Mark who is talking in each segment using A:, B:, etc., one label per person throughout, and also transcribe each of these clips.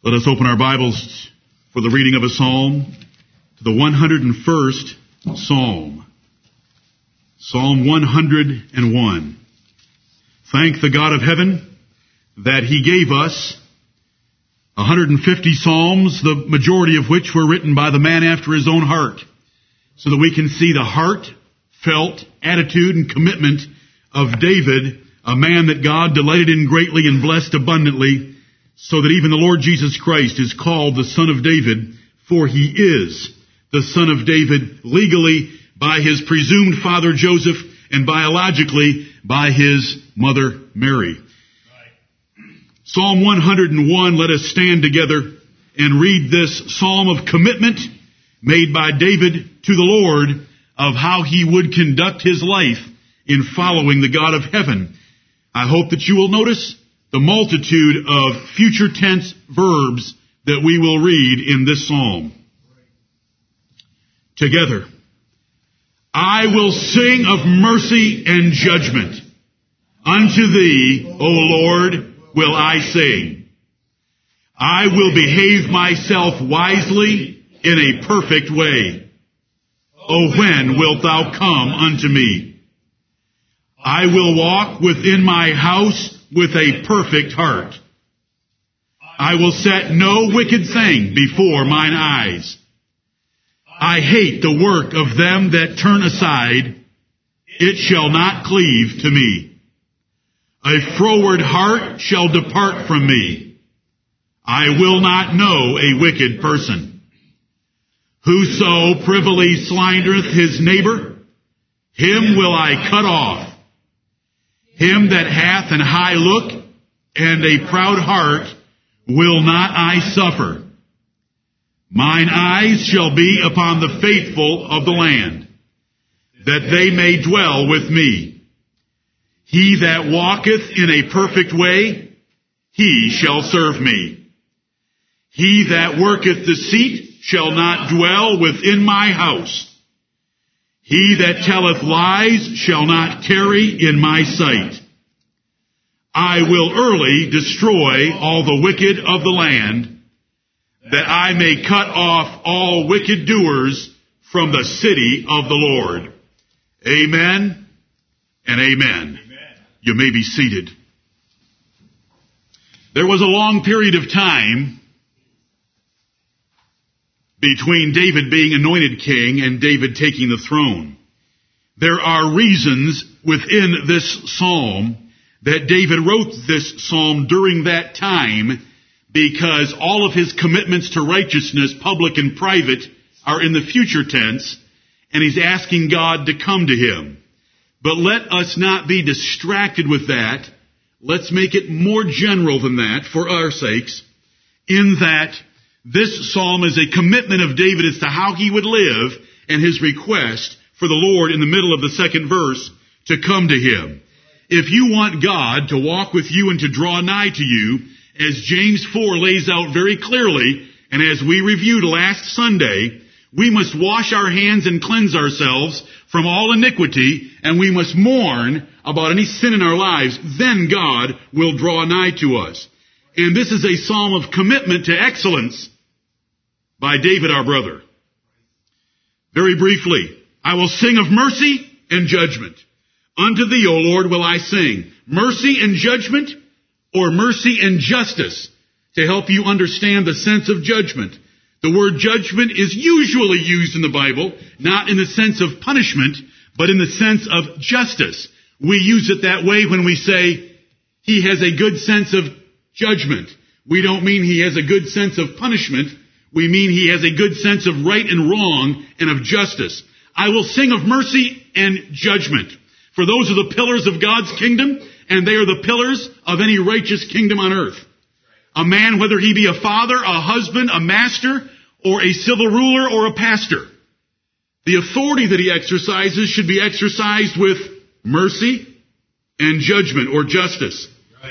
A: Let us open our Bibles for the reading of a psalm to the 101st Psalm. Psalm 101. Thank the God of heaven that He gave us 150 Psalms, the majority of which were written by the man after His own heart, so that we can see the heartfelt attitude and commitment of David, a man that God delighted in greatly and blessed abundantly, so that even the Lord Jesus Christ is called the Son of David, for he is the Son of David legally by his presumed father Joseph and biologically by his mother Mary. Psalm 101, let us stand together and read this psalm of commitment made by David to the Lord of how he would conduct his life in following the God of heaven. I hope that you will notice the multitude of future tense verbs that we will read in this psalm. Together. I will sing of mercy and judgment. Unto thee, O Lord, will I sing. I will behave myself wisely in a perfect way. O when wilt thou come unto me? I will walk within my house with a perfect heart. I will set no wicked thing before mine eyes. I hate the work of them that turn aside. It shall not cleave to me. A froward heart shall depart from me. I will not know a wicked person. Whoso privily slandereth his neighbor, him will I cut off. Him that hath an high look and a proud heart will not I suffer. Mine eyes shall be upon the faithful of the land, that they may dwell with me. He that walketh in a perfect way, he shall serve me. He that worketh deceit shall not dwell within my house. He that telleth lies shall not tarry in my sight. I will early destroy all the wicked of the land, that I may cut off all wicked doers from the city of the Lord. Amen and amen. amen. You may be seated. There was a long period of time between David being anointed king and David taking the throne. There are reasons within this psalm that David wrote this psalm during that time because all of his commitments to righteousness, public and private, are in the future tense, and he's asking God to come to him. But let us not be distracted with that. Let's make it more general than that for our sakes, in that this psalm is a commitment of David as to how he would live and his request for the Lord in the middle of the second verse to come to him. If you want God to walk with you and to draw nigh to you, as James 4 lays out very clearly, and as we reviewed last Sunday, we must wash our hands and cleanse ourselves from all iniquity, and we must mourn about any sin in our lives. Then God will draw nigh to us. And this is a psalm of commitment to excellence by David our brother. Very briefly, I will sing of mercy and judgment. Unto thee, O Lord, will I sing. Mercy and judgment or mercy and justice to help you understand the sense of judgment. The word judgment is usually used in the Bible, not in the sense of punishment, but in the sense of justice. We use it that way when we say he has a good sense of judgment. We don't mean he has a good sense of punishment. We mean he has a good sense of right and wrong and of justice. I will sing of mercy and judgment. For those are the pillars of God's kingdom, and they are the pillars of any righteous kingdom on earth. A man, whether he be a father, a husband, a master, or a civil ruler, or a pastor, the authority that he exercises should be exercised with mercy and judgment or justice.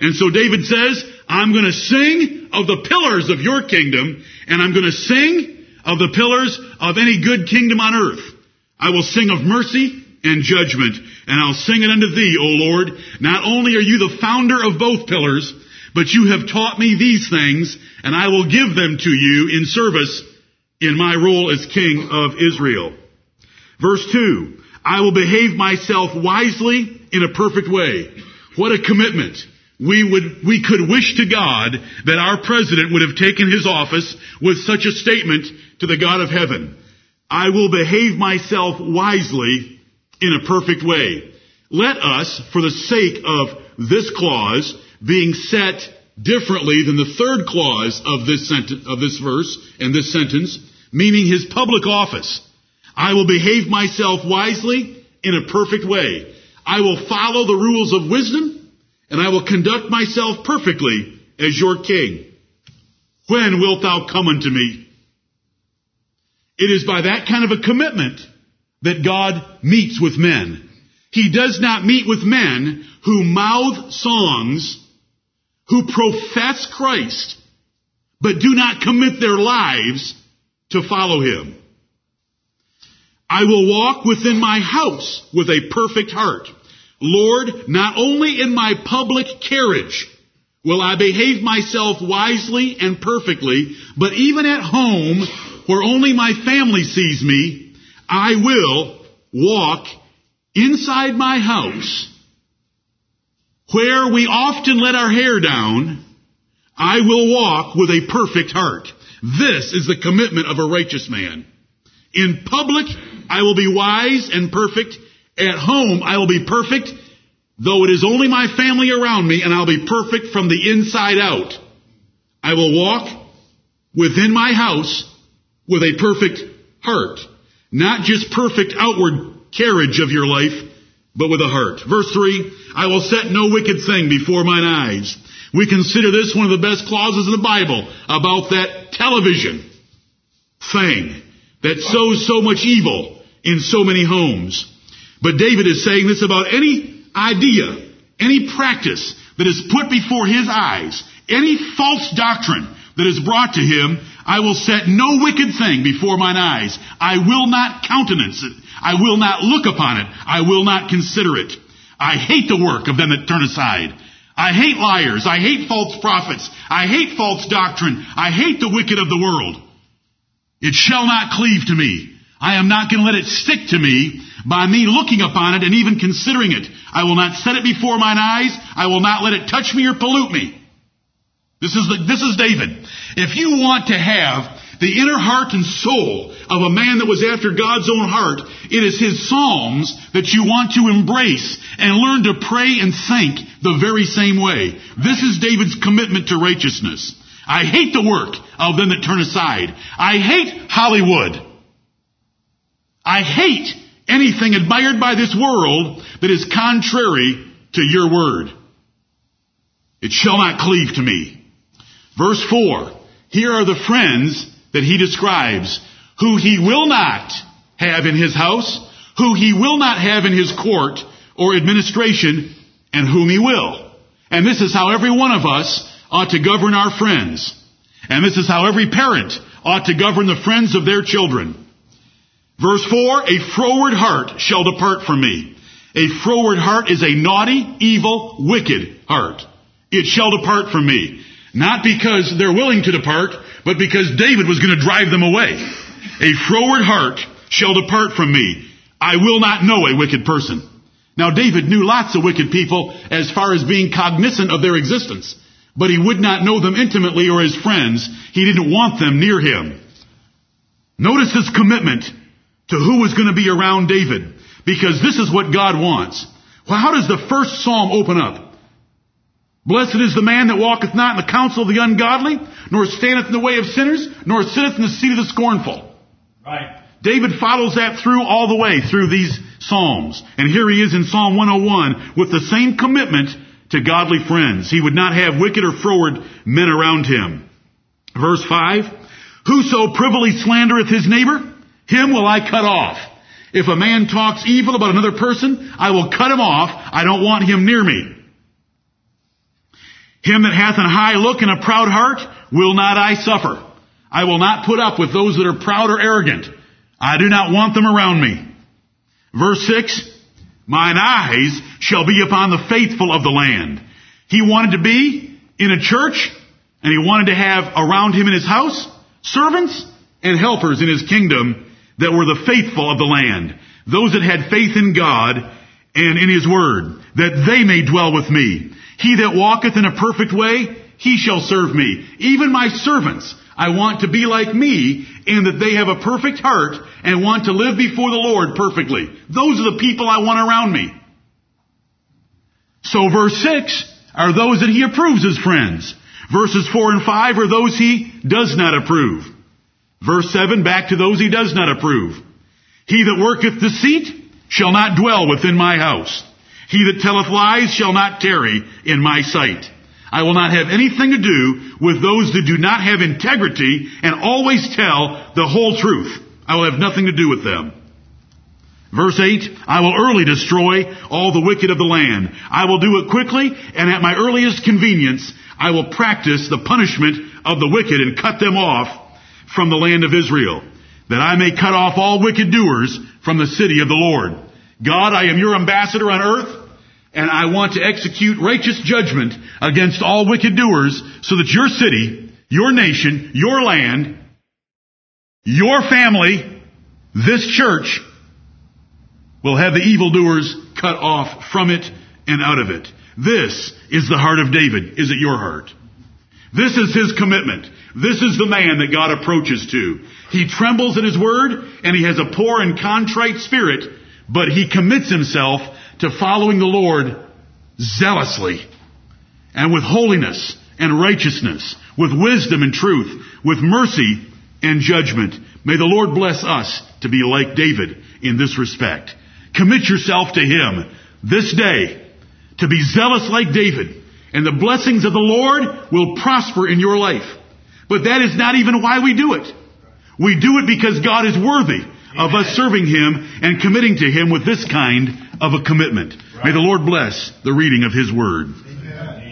A: And so David says, I'm going to sing of the pillars of your kingdom, and I'm going to sing of the pillars of any good kingdom on earth. I will sing of mercy and judgment, and I'll sing it unto thee, O Lord. Not only are you the founder of both pillars, But you have taught me these things, and I will give them to you in service in my role as king of Israel. Verse 2, I will behave myself wisely in a perfect way. What a commitment. We would, we could wish to God that our president would have taken his office with such a statement to the God of heaven. I will behave myself wisely in a perfect way. Let us, for the sake of this clause, being set differently than the third clause of this sentence, of this verse and this sentence, meaning his public office. I will behave myself wisely in a perfect way. I will follow the rules of wisdom and I will conduct myself perfectly as your king. When wilt thou come unto me? It is by that kind of a commitment that God meets with men. He does not meet with men who mouth songs, who profess Christ, but do not commit their lives to follow Him. I will walk within my house with a perfect heart. Lord, not only in my public carriage will I behave myself wisely and perfectly, but even at home where only my family sees me, I will walk inside my house where we often let our hair down. I will walk with a perfect heart. This is the commitment of a righteous man. In public, I will be wise and perfect. At home, I will be perfect, though it is only my family around me, and I'll be perfect from the inside out. I will walk within my house with a perfect heart. Not just perfect outward carriage of your life, but with a heart. Verse 3, I will set no wicked thing before mine eyes. We consider this one of the best clauses in the Bible about that television thing that sows so much evil in so many homes. But David is saying this about any idea, any practice that is put before his eyes, any false doctrine that is brought to him, I will set no wicked thing before mine eyes. I will not countenance it. I will not look upon it. I will not consider it. I hate the work of them that turn aside. I hate liars. I hate false prophets. I hate false doctrine. I hate the wicked of the world. It shall not cleave to me. I am not going to let it stick to me by me looking upon it and even considering it. I will not set it before mine eyes. I will not let it touch me or pollute me. This is, the, this is David. If you want to have the inner heart and soul of a man that was after God's own heart, it is his Psalms that you want to embrace and learn to pray and think the very same way. This is David's commitment to righteousness. I hate the work of them that turn aside. I hate Hollywood. I hate anything admired by this world that is contrary to your word. It shall not cleave to me. Verse 4. Here are the friends that he describes who he will not have in his house, who he will not have in his court or administration, and whom he will. And this is how every one of us ought to govern our friends. And this is how every parent ought to govern the friends of their children. Verse 4, a froward heart shall depart from me. A froward heart is a naughty, evil, wicked heart. It shall depart from me. Not because they're willing to depart, but because David was going to drive them away. A froward heart shall depart from me. I will not know a wicked person. Now David knew lots of wicked people as far as being cognizant of their existence, but he would not know them intimately or as friends. He didn't want them near him. Notice his commitment to who was going to be around David, because this is what God wants. Well, how does the first psalm open up? Blessed is the man that walketh not in the counsel of the ungodly, nor standeth in the way of sinners, nor sitteth in the seat of the scornful.
B: Right.
A: David follows that through all the way through these Psalms. And here he is in Psalm 101 with the same commitment to godly friends. He would not have wicked or froward men around him. Verse 5, Whoso privily slandereth his neighbor, him will I cut off. If a man talks evil about another person, I will cut him off. I don't want him near me. Him that hath an high look and a proud heart will not I suffer. I will not put up with those that are proud or arrogant. I do not want them around me. Verse 6, Mine eyes shall be upon the faithful of the land. He wanted to be in a church, and he wanted to have around him in his house servants and helpers in his kingdom that were the faithful of the land, those that had faith in God and in his word, that they may dwell with me. He that walketh in a perfect way, he shall serve me. Even my servants, I want to be like me in that they have a perfect heart and want to live before the Lord perfectly. Those are the people I want around me. So verse 6 are those that he approves as friends. Verses 4 and 5 are those he does not approve. Verse 7, back to those he does not approve. He that worketh deceit shall not dwell within my house. He that telleth lies shall not tarry in my sight. I will not have anything to do with those that do not have integrity and always tell the whole truth. I will have nothing to do with them. Verse 8, I will early destroy all the wicked of the land. I will do it quickly, and at my earliest convenience, I will practice the punishment of the wicked and cut them off from the land of Israel, that I may cut off all wicked doers from the city of the Lord. God, I am your ambassador on earth, and I want to execute righteous judgment against all wicked doers so that your city, your nation, your land, your family, this church will have the evildoers cut off from it and out of it. This is the heart of David. Is it your heart? This is his commitment. This is the man that God approaches to. He trembles at his word and he has a poor and contrite spirit, but he commits himself to following the Lord zealously and with holiness and righteousness, with wisdom and truth, with mercy and judgment. May the Lord bless us to be like David in this respect. Commit yourself to Him this day to be zealous like David and the blessings of the Lord will prosper in your life. But that is not even why we do it. We do it because God is worthy of us serving Him and committing to Him with this kind of a commitment. May the Lord bless the reading of His Word. Amen.